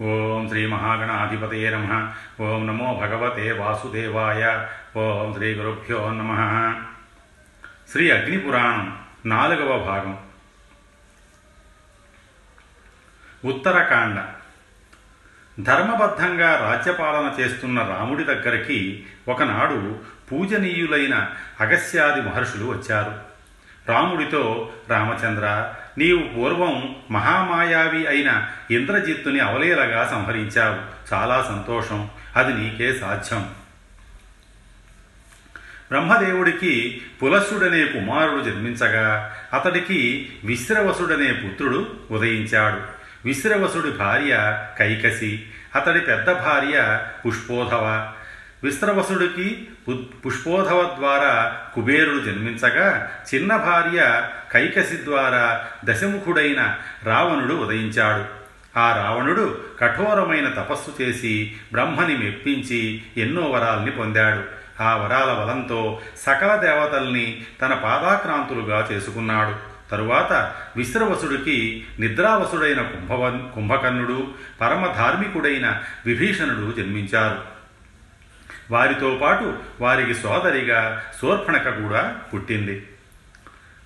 ఓం శ్రీ మహాగణాధిపతయే నమ. ఓం నమో భగవతే వాసుదేవాయ. ఓం శ్రీ గురుభ్యో నమ. శ్రీ అగ్నిపురాణం నాలుగవ భాగం. ఉత్తరకాండ. ధర్మబద్ధంగా రాజ్యపాలన చేస్తున్న రాముడి దగ్గరికి ఒకనాడు పూజనీయులైన అగస్యాది మహర్షులు వచ్చారు. రాముడితో రామచంద్ర నీవు పూర్వం మహామాయావి అయిన ఇంద్రజిత్తుని అవలీలగా సంహరించావు. చాలా సంతోషం. అది నీకే సాధ్యం. బ్రహ్మదేవుడికి పులస్సుడనే కుమారుడు జన్మించగా అతడికి విశ్రవసుడనే పుత్రుడు ఉదయించాడు. విశ్రవసుడి భార్య కైకసి అతడి పెద్ద భార్య పుష్పోధవ. విశ్రవసుడికి పుష్పోధవ ద్వారా కుబేరుడు జన్మించగా చిన్న భార్య కైకసి ద్వారా దశముఖుడైన రావణుడు ఉదయించాడు. ఆ రావణుడు కఠోరమైన తపస్సు చేసి బ్రహ్మని మెప్పించి ఎన్నో వరాల్ని పొందాడు. ఆ వరాల బలంతో సకల దేవతల్ని తన పాదాక్రాంతులుగా చేసుకున్నాడు. తరువాత విశ్రవసుడికి నిద్రావసుడైన కుంభవ కుంభకర్ణుడు పరమ ధార్మికుడైన విభీషణుడు జన్మించారు. వారితో పాటు వారికి సోదరిగా శూర్పణక కూడా పుట్టింది.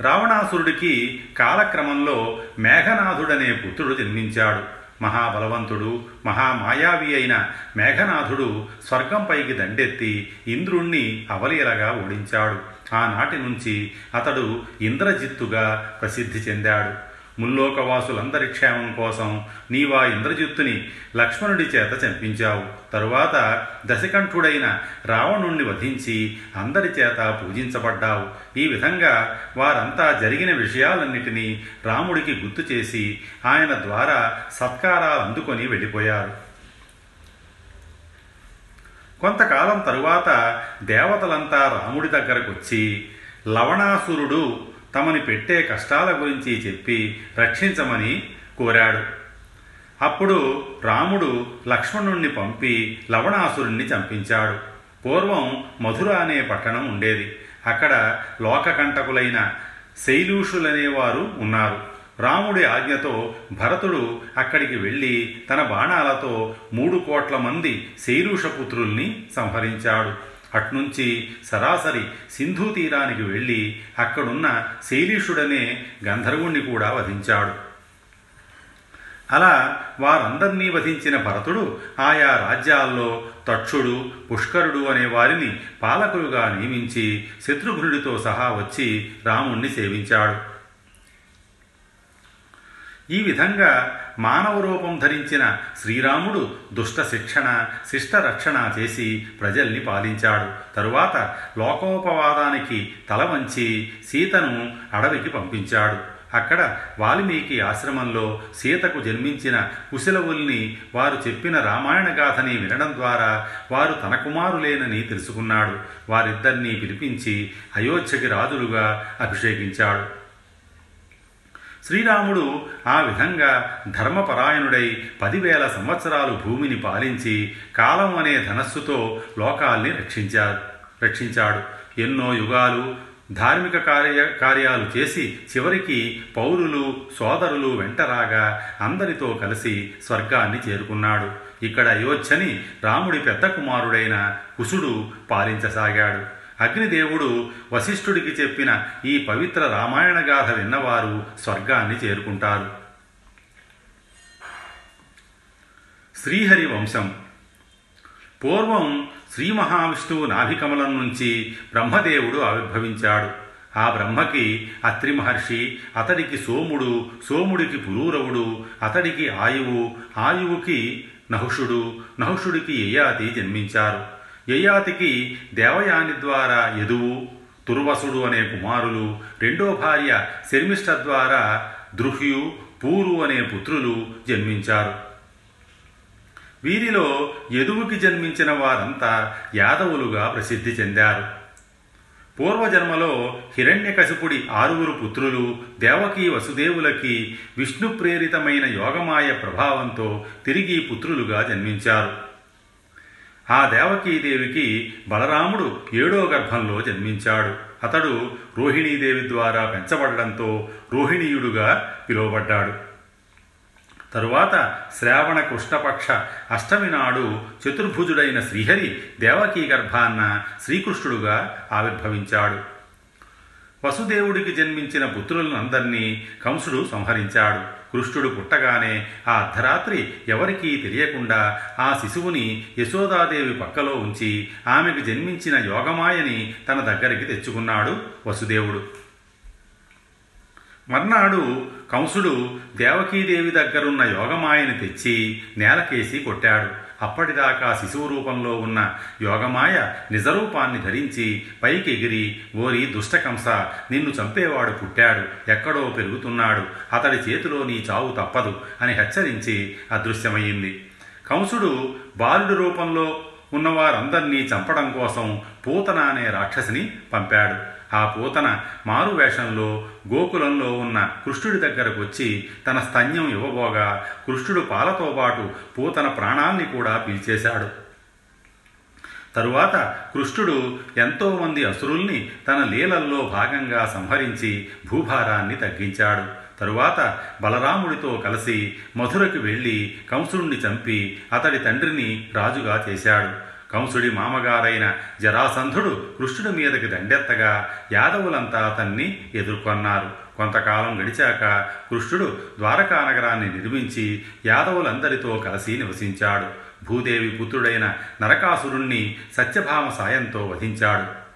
రావణాసురుడికి కాలక్రమంలో మేఘనాథుడనే పుత్రుడు జన్మించాడు. మహాబలవంతుడు మహామాయావి అయిన మేఘనాథుడు స్వర్గంపైకి దండెత్తి ఇంద్రుణ్ణి అవలీలగా ఓడించాడు. ఆనాటి నుంచి అతడు ఇంద్రజిత్తుగా ప్రసిద్ధి చెందాడు. ముల్లోకవాసులందరి క్షేమం కోసం నీవా ఇంద్రజిత్తుని లక్ష్మణుడి చేత చంపించావు. తరువాత దశకంఠుడైన రావణుణ్ణి వధించి అందరి చేత పూజించబడ్డావు. ఈ విధంగా వారంతా జరిగిన విషయాలన్నిటినీ రాముడికి గుర్తు చేసి ఆయన ద్వారా సత్కారాలు అందుకొని వెళ్ళిపోయారు. కొంతకాలం తరువాత దేవతలంతా రాముడి దగ్గరకు వచ్చి లవణాసురుడు తమని పెట్టే కష్టాల గురించి చెప్పి రక్షించమని కోరాడు. అప్పుడు రాముడు లక్ష్మణుణ్ణి పంపి లవణాసురుణ్ణి చంపించాడు. పూర్వం మధుర అనే పట్టణం ఉండేది. అక్కడ లోకకంటకులైన శైలూషులనేవారు ఉన్నారు. రాముడి ఆజ్ఞతో భరతుడు అక్కడికి వెళ్ళి తన బాణాలతో మూడు కోట్ల మంది శైలూషపుత్రుల్ని సంహరించాడు. అట్నుంచి సరాసరి సింధు తీరానికి వెళ్ళి అక్కడున్న శైలీషుడనే గంధర్వుణ్ణి కూడా వధించాడు. అలా వారందర్నీ వధించిన భరతుడు ఆయా రాజ్యాల్లో తక్షుడు పుష్కరుడు అనే వారిని పాలకులుగా నియమించి శత్రుఘ్నుడితో సహా వచ్చి రాముణ్ణి సేవించాడు. ఈ విధంగా మానవ రూపం ధరించిన శ్రీరాముడు దుష్ట శిక్షణ శిష్ట రక్షణ చేసి ప్రజల్ని పాలించాడు. తరువాత లోకోపవాదానికి తల వంచి సీతను అడవికి పంపించాడు. అక్కడ వాల్మీకి ఆశ్రమంలో సీతకు జన్మించిన కుశలవుల్ని వారు చెప్పిన రామాయణ గాథని వినడం ద్వారా వారు తన కుమారులేనని తెలుసుకున్నాడు. వారిద్దరినీ పిలిపించి అయోధ్యకి రాజులుగా అభిషేకించాడు. శ్రీరాముడు ఆ విధంగా ధర్మపరాయణుడై పదివేల సంవత్సరాలు భూమిని పాలించి కాలం అనే ధనస్సుతో లోకాల్ని రక్షించాడు రక్షించాడు. ఎన్నో యుగాలు ధార్మిక కార్య కార్యాలు చేసి చివరికి పౌరులు సోదరులు వెంటరాగా అందరితో కలిసి స్వర్గాన్ని చేరుకున్నాడు. ఇక్కడ అయోధ్యని రాముడి పెద్ద కుమారుడైన కుశుడు పాలించసాగాడు. అగ్నిదేవుడు వశిష్ఠుడికి చెప్పిన ఈ పవిత్ర రామాయణ గాథ విన్నవారు స్వర్గాన్ని చేరుకుంటారు. శ్రీహరి వంశం పూర్వం శ్రీ మహావిష్ణువు నాభికమలం నుంచి బ్రహ్మదేవుడు ఆవిర్భవించాడు. ఆ బ్రహ్మకి అత్రి మహర్షి అతడికి సోముడు సోముడికి పురూరవుడు అతడికి ఆయువు ఆయువుకి నహుషుడు నహుషుడికి యయాతి జన్మించారు. యయాతికి దేవయాని ద్వారా యదువు తుర్వసుడు అనే కుమారులు రెండో భార్య శర్మిష్ట ద్వారా దృహ్యు పూరు అనే పుత్రులు జన్మించారు. వీరిలో యదువుకి జన్మించిన వారంతా యాదవులుగా ప్రసిద్ధి చెందారు. పూర్వజన్మలో హిరణ్యకశిపుడి ఆరుగురు పుత్రులు దేవకీ వసుదేవులకి విష్ణు ప్రేరితమైన యోగమాయ ప్రభావంతో తిరిగి పుత్రులుగా జన్మించారు. ఆ దేవకీదేవికి బలరాముడు ఏడో గర్భంలో జన్మించాడు. అతడు రోహిణీదేవి ద్వారా పెంచబడడంతో రోహిణీయుడుగా పిలువబడ్డాడు. తరువాత శ్రావణ కృష్ణపక్ష అష్టమి నాడు చతుర్భుజుడైన శ్రీహరి దేవకీ గర్భాన్న శ్రీకృష్ణుడుగా ఆవిర్భవించాడు. వసుదేవుడికి జన్మించిన పుత్రులందరినీ కంసుడు సంహరించాడు. కృష్ణుడు పుట్టగానే ఆ అర్ధరాత్రి ఎవరికీ తెలియకుండా ఆ శిశువుని యశోదాదేవి పక్కలో ఉంచి ఆమెకు జన్మించిన యోగమాయని తన దగ్గరికి తెచ్చుకున్నాడు వసుదేవుడు. మర్నాడు కంసుడు దేవకీదేవి దగ్గరున్న యోగమాయని తెచ్చి నేలకేసి కొట్టాడు. అప్పటిదాకా శిశువు రూపంలో ఉన్న యోగమాయ నిజరూపాన్ని ధరించి పైకి ఎగిరి ఓరి దుష్టకంస నిన్ను చంపేవాడు పుట్టాడు ఎక్కడో పెరుగుతున్నాడు అతడి చేతిలో నీ చావు తప్పదు అని హెచ్చరించి అదృశ్యమయ్యింది. కంసుడు బాలుడి రూపంలో ఉన్నవారందరినీ చంపడం కోసం పూతన అనే రాక్షసిని పంపాడు. ఆ పూతన మారు వేషంలో గోకులంలో ఉన్న కృష్ణుడి దగ్గరకు వచ్చి తన స్తన్యం ఇవ్వబోగా కృష్ణుడు పాలతో పాటు పూతన ప్రాణాన్ని కూడా పీల్చేశాడు. తరువాత కృష్ణుడు ఎంతోమంది అసురుల్ని తన లీలల్లో భాగంగా సంహరించి భూభారాన్ని తగ్గించాడు. తరువాత బలరాముడితో కలిసి మధురకు వెళ్ళి కంసుణ్ణి చంపి అతడి తండ్రిని రాజుగా చేశాడు. కంసుడి మామగారైన జరాసంధుడు కృష్ణుడి మీదకి దండెత్తగా యాదవులంతా అతన్ని ఎదుర్కొన్నారు. కొంతకాలం గడిచాక కృష్ణుడు ద్వారకా నగరాన్ని నిర్మించి యాదవులందరితో కలిసి నివసించాడు. భూదేవి పుత్రుడైన నరకాసురుణ్ణి సత్యభామ సాయంతో వధించాడు.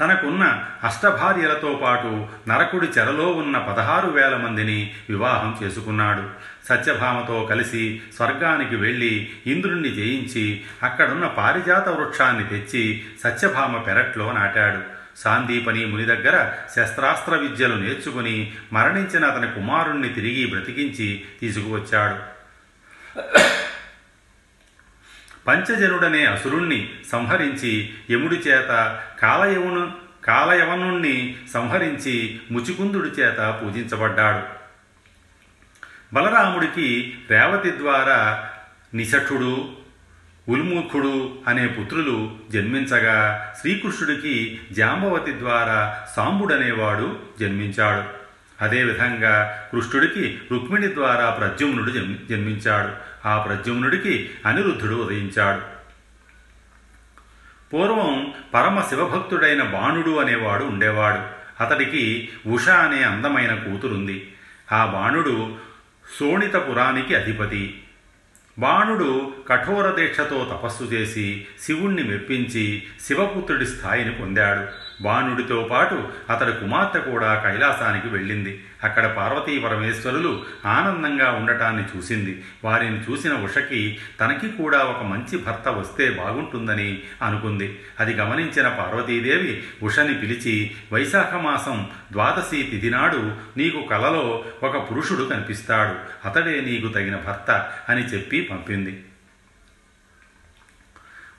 తనకున్న అష్టభార్యలతో పాటు నరకుడి చెరలో ఉన్న పదహారు వేల మందిని వివాహం చేసుకున్నాడు. సత్యభామతో కలిసి స్వర్గానికి వెళ్ళి ఇంద్రుణ్ణి జయించి అక్కడున్న పారిజాత వృక్షాన్ని తెచ్చి సత్యభామ పెరట్లో నాటాడు. సాందీపని ముని దగ్గర శస్త్రాస్త్ర విద్యలు నేర్చుకుని మరణించిన అతని కుమారుణ్ణి తిరిగి బ్రతికించి తీసుకువచ్చాడు. పంచజనుడనే అసురుణ్ణి సంహరించి యముడి చేత కాలయవను కాలయవనుణ్ణి సంహరించి ముచికుందుడి చేత పూజించబడ్డాడు. బలరాముడికి రేవతి ద్వారా నిశఠుడు ఉల్ముఖుడు అనే పుత్రులు జన్మించగా శ్రీకృష్ణుడికి జాంబవతి ద్వారా సాంబుడనేవాడు జన్మించాడు. అదేవిధంగా కృష్ణుడికి రుక్మిణి ద్వారా ప్రద్యుమ్నుడు జన్మించాడు. ఆ ప్రద్యుమ్నుడికి అనిరుద్ధుడు ఉదయించాడు. పూర్వం పరమ శివభక్తుడైన బాణుడు అనేవాడు ఉండేవాడు. అతడికి ఉష అనే అందమైన కూతురుంది. ఆ బాణుడు శోణితపురానికి అధిపతి. బాణుడు కఠోర దీక్షతో తపస్సు చేసి శివుణ్ణి మెప్పించి శివపుత్రుడి స్థాయిని పొందాడు. బాణుడితో పాటు అతడి కుమార్తె కూడా కైలాసానికి వెళ్ళింది. అక్కడ పార్వతీ పరమేశ్వరులు ఆనందంగా ఉండటాన్ని చూసింది. వారిని చూసిన ఉషకి తనకి కూడా ఒక మంచి భర్త వస్తే బాగుంటుందని అనుకుంది. అది గమనించిన పార్వతీదేవి ఉషని పిలిచి వైశాఖ మాసం ద్వాదశి తిథి నాడు నీకు కలలో ఒక పురుషుడు కనిపిస్తాడు. అతడే నీకు తగిన భర్త అని చెప్పి పంపింది.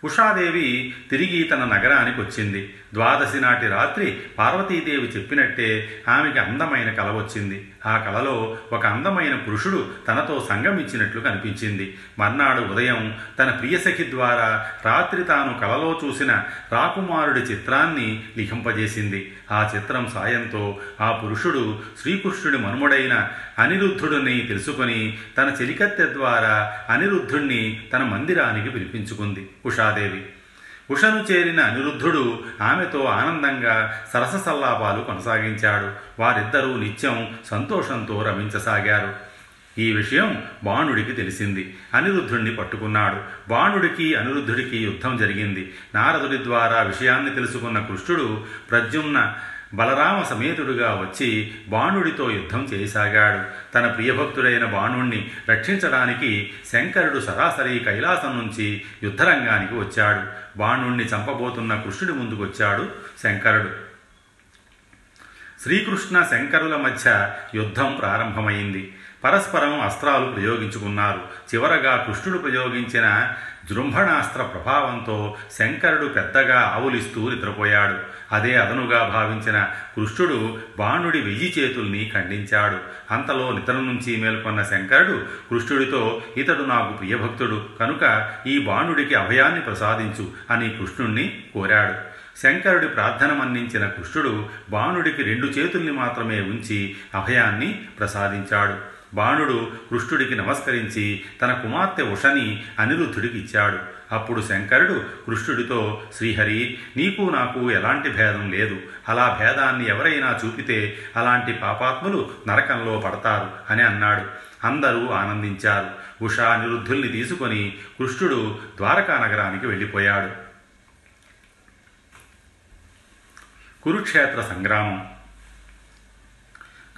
ఉషాదేవి తిరిగి తన నగరానికి వచ్చింది. ద్వాదశి నాటి రాత్రి పార్వతీదేవి చెప్పినట్టే ఆమెకి అందమైన కల వచ్చింది. ఆ కలలో ఒక అందమైన పురుషుడు తనతో సంగమించినట్లు కనిపించింది. మర్నాడు ఉదయం తన ప్రియసఖి ద్వారా రాత్రి తాను కలలో చూసిన రాకుమారుడి చిత్రాన్ని లిఖింపజేసింది. ఆ చిత్రం సాయంతో ఆ పురుషుడు శ్రీకృష్ణుడి మనుమడైన అనిరుద్ధుడిని తెలుసుకొని తన చెలికత్తె ద్వారా అనిరుద్ధుణ్ణి తన మందిరానికి పిలిపించుకుంది. ఉషాదేవి ఉషను చేరిన అనిరుద్ధుడు ఆమెతో ఆనందంగా సరస సల్లాపాలు కొనసాగించాడు. వారిద్దరూ నిత్యం సంతోషంతో రమించసాగారు. ఈ విషయం బాణుడికి తెలిసింది. అనిరుద్ధుణ్ణి పట్టుకున్నాడు. బాణుడికి అనిరుద్ధుడికి యుద్ధం జరిగింది. నారదుడి ద్వారా విషయాన్ని తెలుసుకున్న కృష్ణుడు ప్రద్యుమ్న బలరామ సమేతుడుగా వచ్చి బాణుడితో యుద్ధం చేయసాగాడు తన ప్రియభక్తుడైన బాణుణ్ణి రక్షించడానికి శంకరుడు సరాసరి కైలాసం నుంచి యుద్ధరంగానికి వచ్చాడు. బాణుణ్ణి చంపబోతున్న కృష్ణుడి ముందుకొచ్చాడు శంకరుడు. శ్రీకృష్ణ శంకరుల మధ్య యుద్ధం ప్రారంభమైంది. పరస్పరం అస్త్రాలు ప్రయోగించుకున్నారు. చివరగా కృష్ణుడు ప్రయోగించిన జృంభణాస్త్ర ప్రభావంతో శంకరుడు పెద్దగా ఆవులిస్తూ నిద్రపోయాడు. అదే అదనుగా భావించిన కృష్ణుడు బాణుడి వెయ్యి చేతుల్ని ఖండించాడు. అంతలో నిద్ర నుంచి మేల్కొన్న శంకరుడు కృష్ణుడితో ఇతడు నాకు ప్రియభక్తుడు కనుక ఈ బాణుడికి అభయాన్ని ప్రసాదించు అని కృష్ణుణ్ణి కోరాడు. శంకరుడి ప్రార్థన మన్నించిన కృష్ణుడు బాణుడికి రెండు చేతుల్ని మాత్రమే ఉంచి అభయాన్ని ప్రసాదించాడు. బాణుడు కృష్ణుడికి నమస్కరించి తన కుమార్తె ఉషని అనిరుద్ధుడికి ఇచ్చాడు అప్పుడు శంకరుడు కృష్ణుడితో శ్రీహరి నీకు నాకు ఎలాంటి భేదం లేదు. అలా భేదాన్ని ఎవరైనా చూపితే అలాంటి పాపాత్ములు నరకంలో పడతారు అని అన్నాడు. అందరూ ఆనందించారు. ఉషా నిరుద్ధుల్ని తీసుకొని కృష్ణుడు ద్వారకా నగరానికి వెళ్ళిపోయాడు. కురుక్షేత్ర సంగ్రామం.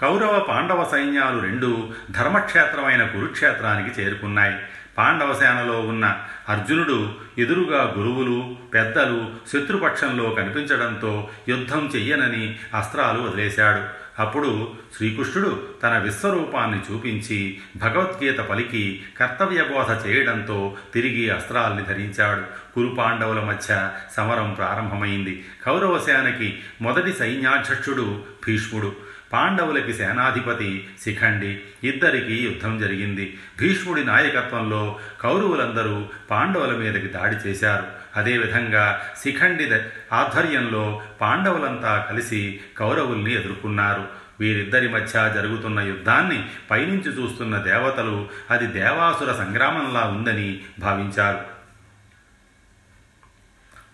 కౌరవ పాండవ సైన్యాలు రెండు ధర్మక్షేత్రమైన కురుక్షేత్రానికి చేరుకున్నాయి. పాండవ సేనలో ఉన్న అర్జునుడు ఎదురుగా గురువులు పెద్దలు శత్రుపక్షంలో కనిపించడంతో యుద్ధం చెయ్యనని అస్త్రాలు వదిలేశాడు. అప్పుడు శ్రీకృష్ణుడు తన విశ్వరూపాన్ని చూపించి భగవద్గీత పలికి కర్తవ్యబోధ చేయడంతో తిరిగి అస్త్రాల్ని ధరించాడు. కురు పాండవుల మధ్య సమరం ప్రారంభమైంది. కౌరవ సేనకి మొదటి సైన్యాధ్యక్షుడు భీష్ముడు. పాండవులకి సేనాధిపతి శిఖండి. ఇద్దరికి యుద్ధం జరిగింది. భీష్ముడి నాయకత్వంలో కౌరవులందరూ పాండవుల మీదకి దాడి చేశారు. అదేవిధంగా శిఖండి ఆధ్వర్యంలో పాండవులంతా కలిసి కౌరవుల్ని ఎదుర్కొన్నారు. వీరిద్దరి మధ్య జరుగుతున్న యుద్ధాన్ని పైనుంచి చూస్తున్న దేవతలు అది దేవాసుర సంగ్రామంలా ఉందని భావించారు.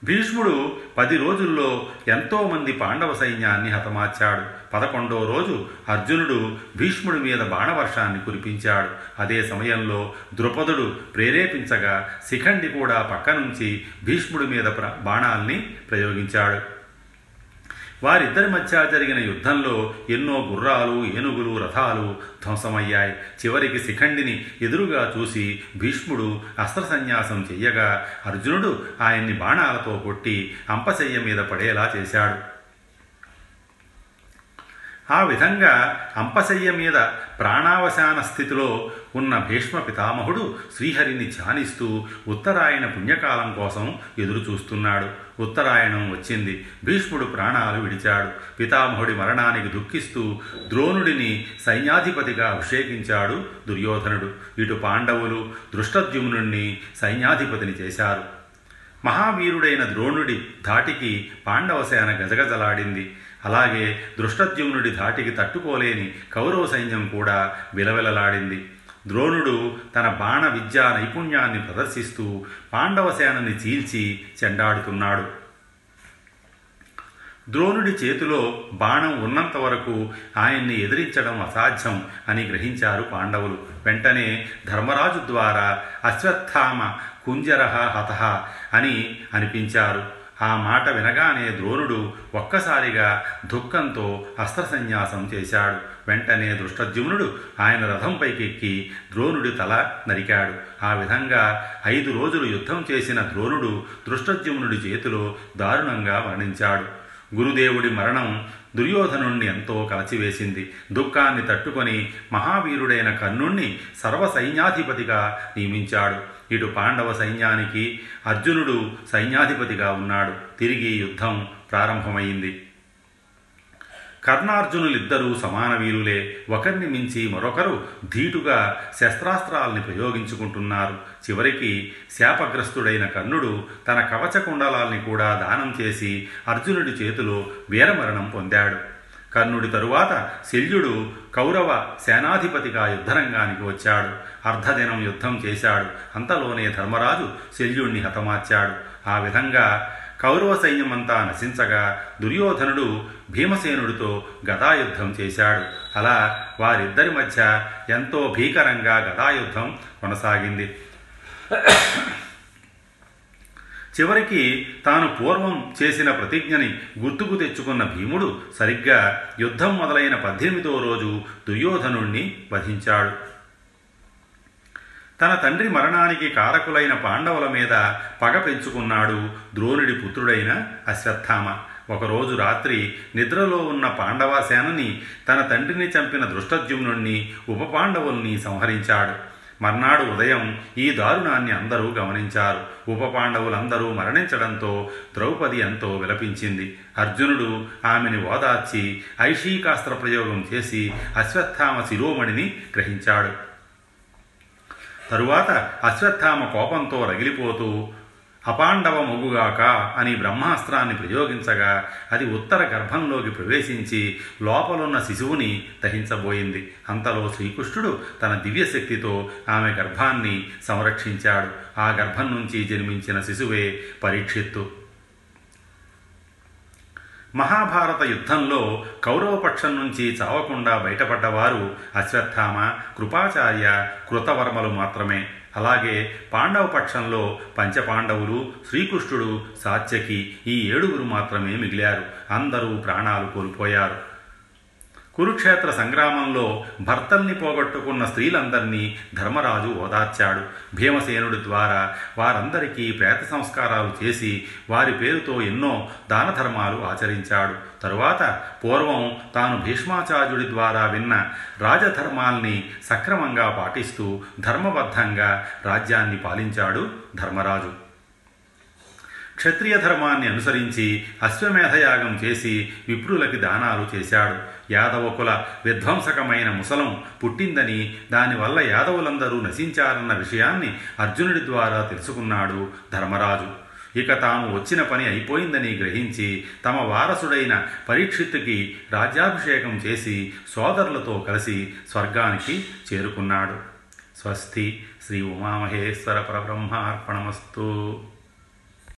భీష్ముడు పది రోజుల్లో ఎంతో మంది పాండవ సైన్యాన్ని హతమార్చాడు. పదకొండో రోజు అర్జునుడు భీష్ముడి మీద బాణవర్షాన్ని కురిపించాడు. అదే సమయంలో ద్రుపదుడు ప్రేరేపించగా శిఖండి కూడా పక్క నుంచి భీష్ముడి మీద ప్ర బాణాల్ని ప్రయోగించాడు. వారిద్దరి మధ్య జరిగిన యుద్ధంలో ఎన్నో గుర్రాలు ఏనుగులు రథాలు ధ్వంసమయ్యాయి. చివరికి శిఖండిని ఎదురుగా చూసి భీష్ముడు అస్త్ర సన్యాసం చెయ్యగా అర్జునుడు ఆయన్ని బాణాలతో కొట్టి అంపశయ్య మీద పడేలా చేశాడు. ఆ విధంగా అంపశయ్య మీద ప్రాణావసాన స్థితిలో ఉన్న భీష్మ పితామహుడు శ్రీహరిని ధ్యానిస్తూ ఉత్తరాయణ పుణ్యకాలం కోసం ఎదురుచూస్తున్నాడు. ఉత్తరాయణం వచ్చింది. భీష్ముడు ప్రాణాలు విడిచాడు. పితామహుడి మరణానికి దుఃఖిస్తూ ద్రోణుడిని సైన్యాధిపతిగా అభిషేకించాడు దుర్యోధనుడు. ఇటు పాండవులు దృష్టద్యుమ్నుణ్ణి సైన్యాధిపతిని చేశారు. మహావీరుడైన ద్రోణుడి ధాటికి పాండవసేన గజగజలాడింది. అలాగే దృష్టద్యుమ్నుడి ధాటికి తట్టుకోలేని కౌరవ సైన్యం కూడా విలవిలలాడింది. ద్రోణుడు తన బాణ విద్యా నైపుణ్యాన్ని ప్రదర్శిస్తూ పాండవ సేనని చీల్చి చెండాడుతున్నాడు. ద్రోణుడి చేతిలో బాణం ఉన్నంత వరకు ఆయన్ని ఎదిరించడం అసాధ్యం అని గ్రహించారు పాండవులు. వెంటనే ధర్మరాజు ద్వారా అశ్వత్థామ కుంజరహ హతహ అని అనిపించారు. ఆ మాట వినగానే ద్రోణుడు ఒక్కసారిగా దుఃఖంతో అస్త్రసన్యాసం చేశాడు. వెంటనే దృష్టద్యుమ్నుడు ఆయన రథంపైకి ఎక్కి ద్రోణుడి తల నరికాడు. ఆ విధంగా ఐదు రోజులు యుద్ధం చేసిన ద్రోణుడు దృష్టద్యుమ్నుడి చేతిలో దారుణంగా మరణించాడు. గురుదేవుడి మరణం దుర్యోధనుణ్ణి ఎంతో కలచివేసింది. దుఃఖాన్ని తట్టుకొని మహావీరుడైన కర్ణుణ్ణి సర్వసైన్యాధిపతిగా నియమించాడు. ఇటు పాండవ సైన్యానికి అర్జునుడు సైన్యాధిపతిగా ఉన్నాడు. తిరిగి యుద్ధం ప్రారంభమైంది. కర్ణార్జునులిద్దరూ సమాన వీరులే ఒకరిని మించి మరొకరు ధీటుగా శస్త్రాస్త్రాల్ని ప్రయోగించుకుంటున్నారు. చివరికి శాపగ్రస్తుడైన కర్ణుడు తన కవచ కుండలాల్ని కూడా దానం చేసి అర్జునుడి చేతిలో వీరమరణం పొందాడు. కర్ణుడి తరువాత శల్యుడు కౌరవ సేనాధిపతిగా యుద్ధరంగానికి వచ్చాడు. అర్ధదినం యుద్ధం చేశాడు. అంతలోనే ధర్మరాజు శల్యుణ్ణి హతమార్చాడు. ఆ విధంగా కౌరవ సైన్యమంతా నశించగా దుర్యోధనుడు భీమసేనుడితో గదాయుద్ధం చేశాడు. అలా వారిద్దరి మధ్య ఎంతో భీకరంగా గదాయుద్ధం కొనసాగింది. చివరికి తాను పూర్వం చేసిన ప్రతిజ్ఞని గుర్తుకు తెచ్చుకున్న భీముడు సరిగ్గా యుద్ధం మొదలైన పద్దెనిమిదో రోజు దుర్యోధనుణ్ణి వధించాడు. తన తండ్రి మరణానికి కారకులైన పాండవుల మీద పగ పెంచుకున్నాడు ద్రోణుడి పుత్రుడైన అశ్వత్థామ. ఒకరోజు రాత్రి నిద్రలో ఉన్న పాండవాసేనని తన తండ్రిని చంపిన దృష్టద్యుమ్నుణ్ణి ఉప పాండవుల్ని సంహరించాడు. మర్నాడు ఉదయం ఈ దారుణాన్ని అందరూ గమనించారు. ఉప పాండవులందరూ మరణించడంతో ద్రౌపది ఎంతో విలపించింది. అర్జునుడు ఆమెని ఓదార్చి ఐషీకాస్త్ర ప్రయోగం చేసి అశ్వత్థామ శిరోమణిని గ్రహించాడు. తరువాత అశ్వత్థామ కోపంతో రగిలిపోతూ అపాండవ మొగుగాక అని బ్రహ్మాస్త్రాన్ని ప్రయోగించగా అది ఉత్తర గర్భంలోకి ప్రవేశించి లోపలున్న శిశువుని దహించబోయింది. అంతలో శ్రీకృష్ణుడు తన దివ్యశక్తితో ఆమె గర్భాన్ని సంరక్షించాడు. ఆ గర్భం నుంచి జన్మించిన శిశువే పరీక్షిత్తు. మహాభారత యుద్ధంలో కౌరవపక్షం నుంచి చావకుండా బయటపడ్డవారు అశ్వత్థామ కృపాచార్య కృతవర్మలు మాత్రమే. అలాగే పాండవ పక్షంలో పంచపాండవులు శ్రీకృష్ణుడు సాత్యకి ఈ ఏడుగురు మాత్రమే మిగిలారు. అందరూ ప్రాణాలు కోల్పోయారు. కురుక్షేత్ర సంగ్రామంలో భర్తల్ని పోగొట్టుకున్న స్త్రీలందరినీ ధర్మరాజు ఓదార్చాడు. భీమసేనుడి ద్వారా వారందరికీ ప్రేత సంస్కారాలు చేసి వారి పేరుతో ఎన్నో దాన ధర్మాలు ఆచరించాడు. తరువాత పూర్వం తాను భీష్మాచార్యుడి ద్వారా విన్న రాజధర్మాల్ని సక్రమంగా పాటిస్తూ ధర్మబద్ధంగా రాజ్యాన్ని పాలించాడు ధర్మరాజు. క్షత్రియ ధర్మాన్ని అనుసరించి అశ్వమేధయాగం చేసి విప్రులకి దానాలు చేశాడు. యాదవకుల విధ్వంసకమైన ముసలం పుట్టిందని దానివల్ల యాదవులందరూ నశించారన్న విషయాన్ని అర్జునుడి ద్వారా తెలుసుకున్నాడు ధర్మరాజు. ఇక తాము వచ్చిన పని అయిపోయిందని గ్రహించి తమ వారసుడైన పరీక్షిత్తుకి రాజ్యాభిషేకం చేసి సోదరులతో కలిసి స్వర్గానికి చేరుకున్నాడు. స్వస్తి శ్రీ ఉమామహేశ్వర పరబ్రహ్మార్పణమస్తు.